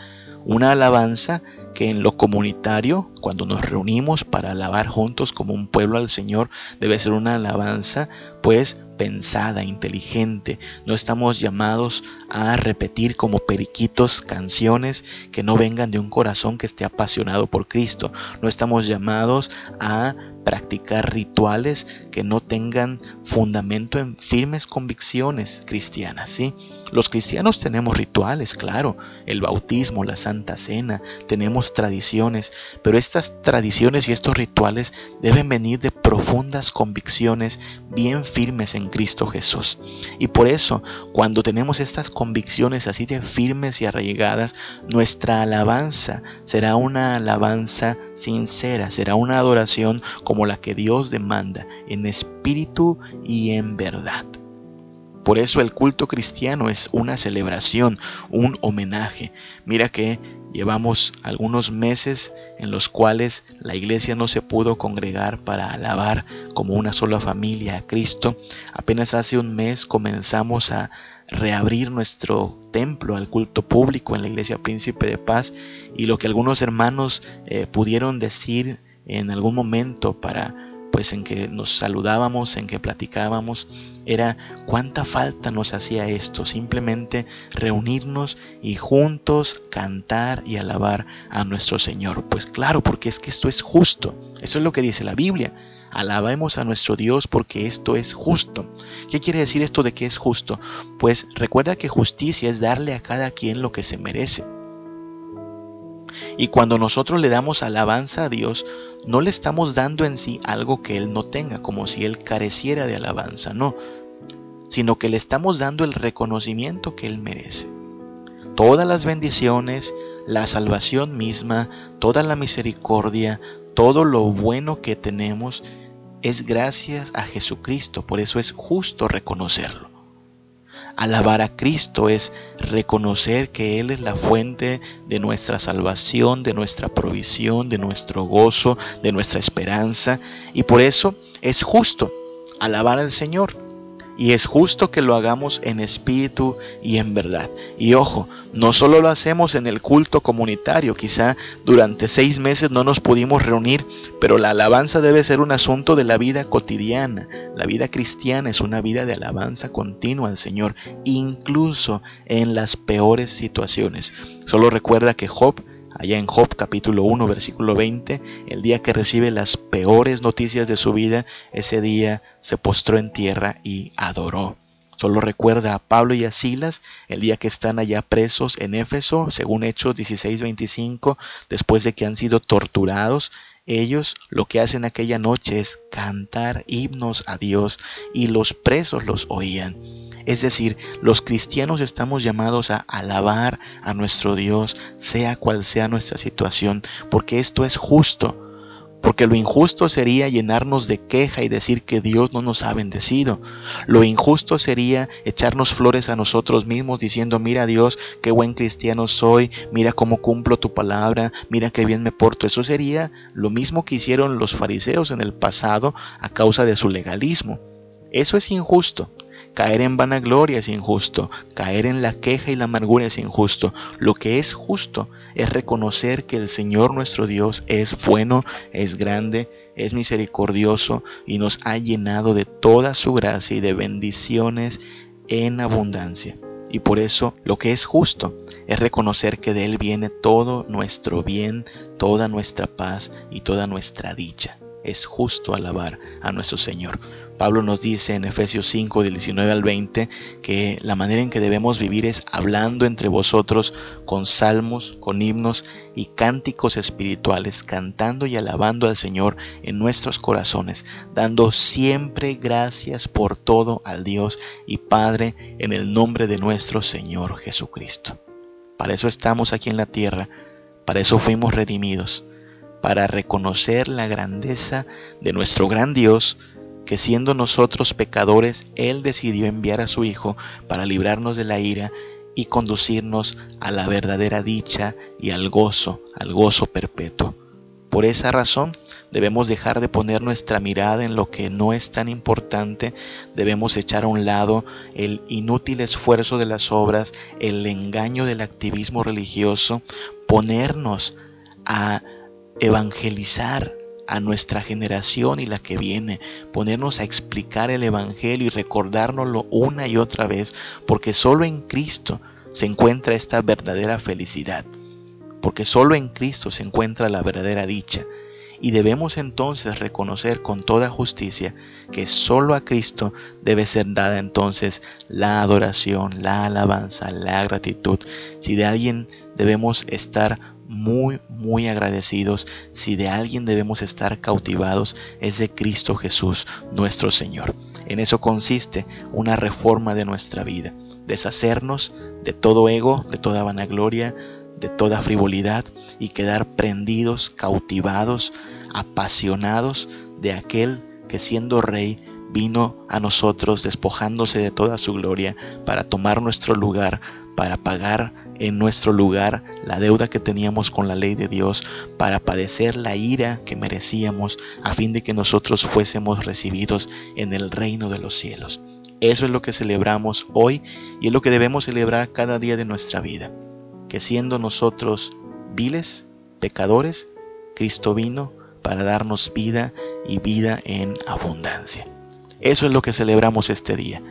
Una alabanza que en lo comunitario, cuando nos reunimos para alabar juntos como un pueblo al Señor, debe ser una alabanza pues pensada, inteligente. No estamos llamados a repetir como periquitos canciones que no vengan de un corazón que esté apasionado por Cristo. No estamos llamados a practicar rituales que no tengan fundamento en firmes convicciones cristianas, ¿sí? Los cristianos tenemos rituales, claro, el bautismo, la Santa Cena, tenemos tradiciones, pero estas tradiciones y estos rituales deben venir de profundas convicciones bien firmes en Cristo Jesús. Y por eso, cuando tenemos estas convicciones así de firmes y arraigadas, nuestra alabanza será una alabanza sincera, será una adoración como la que Dios demanda, en espíritu y en verdad. Por eso el culto cristiano es una celebración, un homenaje. Mira que llevamos algunos meses en los cuales la iglesia no se pudo congregar para alabar como una sola familia a Cristo. Apenas hace un mes comenzamos a reabrir nuestro templo al culto público en la iglesia Príncipe de Paz y lo que algunos hermanos eh, pudieron decir en algún momento para pues en que nos saludábamos, en que platicábamos, era cuánta falta nos hacía esto, simplemente reunirnos y juntos cantar y alabar a nuestro Señor. Pues claro, porque es que esto es justo, eso es lo que dice la Biblia. Alabemos a nuestro Dios porque esto es justo. ¿Qué quiere decir esto de que es justo? Pues recuerda que justicia es darle a cada quien lo que se merece. Y cuando nosotros le damos alabanza a Dios, no le estamos dando en sí algo que Él no tenga, como si Él careciera de alabanza, no, sino que le estamos dando el reconocimiento que Él merece. Todas las bendiciones, la salvación misma, toda la misericordia, todo lo bueno que tenemos es gracias a Jesucristo, por eso es justo reconocerlo. Alabar a Cristo es reconocer que Él es la fuente de nuestra salvación, de nuestra provisión, de nuestro gozo, de nuestra esperanza. Y por eso es justo alabar al Señor. Y es justo que lo hagamos en espíritu y en verdad. Y ojo, no solo lo hacemos en el culto comunitario, quizá durante seis meses no nos pudimos reunir, pero la alabanza debe ser un asunto de la vida cotidiana. La vida cristiana es una vida de alabanza continua al Señor, incluso en las peores situaciones. Solo recuerda que Job allá en Job capítulo 1 versículo 20, el día que recibe las peores noticias de su vida, ese día se postró en tierra y adoró. Solo recuerda a Pablo y a Silas el día que están allá presos en Éfeso, según Hechos 16:25, después de que han sido torturados. Ellos lo que hacen aquella noche es cantar himnos a Dios y los presos los oían. Es decir, los cristianos estamos llamados a alabar a nuestro Dios, sea cual sea nuestra situación, porque esto es justo. Porque lo injusto sería llenarnos de queja y decir que Dios no nos ha bendecido. Lo injusto sería echarnos flores a nosotros mismos diciendo, mira Dios, qué buen cristiano soy, mira cómo cumplo tu palabra, mira qué bien me porto. Eso sería lo mismo que hicieron los fariseos en el pasado a causa de su legalismo. Eso es injusto. Caer en vanagloria es injusto, caer en la queja y la amargura es injusto. Lo que es justo es reconocer que el Señor nuestro Dios es bueno, es grande, es misericordioso y nos ha llenado de toda su gracia y de bendiciones en abundancia. Y por eso lo que es justo es reconocer que de Él viene todo nuestro bien, toda nuestra paz y toda nuestra dicha. Es justo alabar a nuestro Señor. Pablo nos dice en Efesios 5, del 19 al 20, que la manera en que debemos vivir es hablando entre vosotros con salmos, con himnos y cánticos espirituales, cantando y alabando al Señor en nuestros corazones, dando siempre gracias por todo al Dios y Padre en el nombre de nuestro Señor Jesucristo. Para eso estamos aquí en la tierra, para eso fuimos redimidos, para reconocer la grandeza de nuestro gran Dios, que siendo nosotros pecadores, Él decidió enviar a su Hijo para librarnos de la ira y conducirnos a la verdadera dicha y al gozo, al gozo perpetuo. Por esa razón debemos dejar de poner nuestra mirada en lo que no es tan importante, debemos echar a un lado el inútil esfuerzo de las obras, el engaño del activismo religioso, ponernos a evangelizar a nuestra generación y la que viene, ponernos a explicar el Evangelio y recordárnoslo una y otra vez, porque solo en Cristo se encuentra esta verdadera felicidad, porque solo en Cristo se encuentra la verdadera dicha. Y debemos entonces reconocer con toda justicia que solo a Cristo debe ser dada entonces la adoración, la alabanza, la gratitud. Si de alguien debemos estar muy, muy agradecidos. Si de alguien debemos estar cautivados, es de Cristo Jesús, nuestro Señor. En eso consiste una reforma de nuestra vida. Deshacernos de todo ego, de toda vanagloria, de toda frivolidad y quedar prendidos, cautivados, apasionados de aquel que siendo rey vino a nosotros despojándose de toda su gloria para tomar nuestro lugar, para pagar en nuestro lugar la deuda que teníamos con la ley de Dios, para padecer la ira que merecíamos, a fin de que nosotros fuésemos recibidos en el reino de los cielos. Eso es lo que celebramos hoy y es lo que debemos celebrar cada día de nuestra vida. Que siendo nosotros viles, pecadores, Cristo vino para darnos vida y vida en abundancia. Eso es lo que celebramos este día.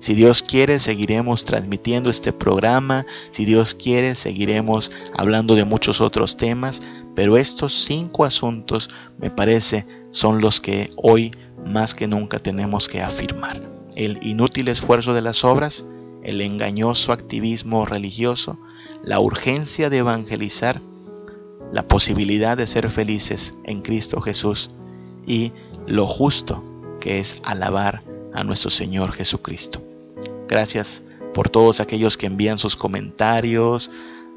Si Dios quiere, seguiremos transmitiendo este programa. Si Dios quiere, seguiremos hablando de muchos otros temas. Pero estos cinco asuntos, me parece, son los que hoy más que nunca tenemos que afirmar. El inútil esfuerzo de las obras, el engañoso activismo religioso, la urgencia de evangelizar, la posibilidad de ser felices en Cristo Jesús y lo justo que es alabar a nuestro Señor Jesucristo. Gracias por todos aquellos que envían sus comentarios,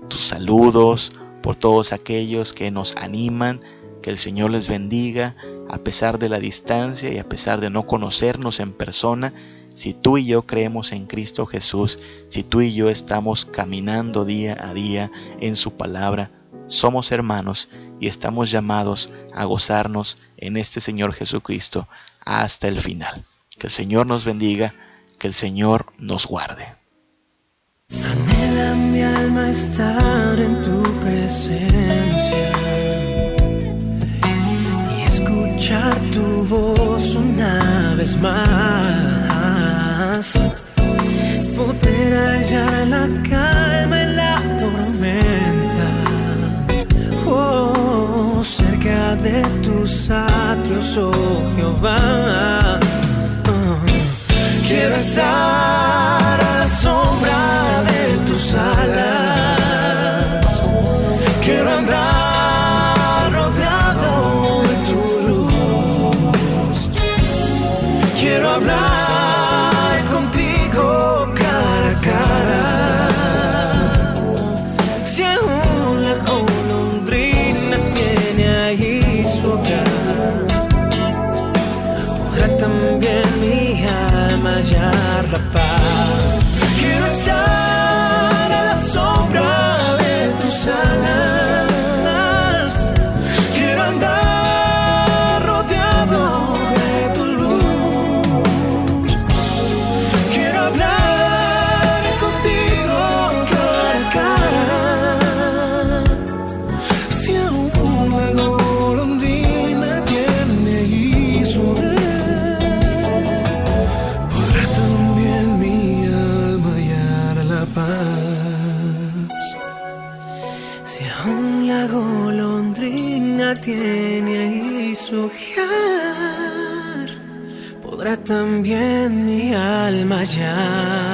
tus saludos, por todos aquellos que nos animan. Que el Señor les bendiga a pesar de la distancia y a pesar de no conocernos en persona. Si tú y yo creemos en Cristo Jesús, si tú y yo estamos caminando día a día en su palabra, somos hermanos y estamos llamados a gozarnos en este Señor Jesucristo hasta el final. Que el Señor nos bendiga que el Señor nos guarde. Anhela mi alma estar en tu presencia y escuchar tu voz una vez más. Poder hallar la calma en la tormenta, oh, cerca de tus atrios, oh Jehová quiero estar a la sombra de tus alas. también mi alma ya.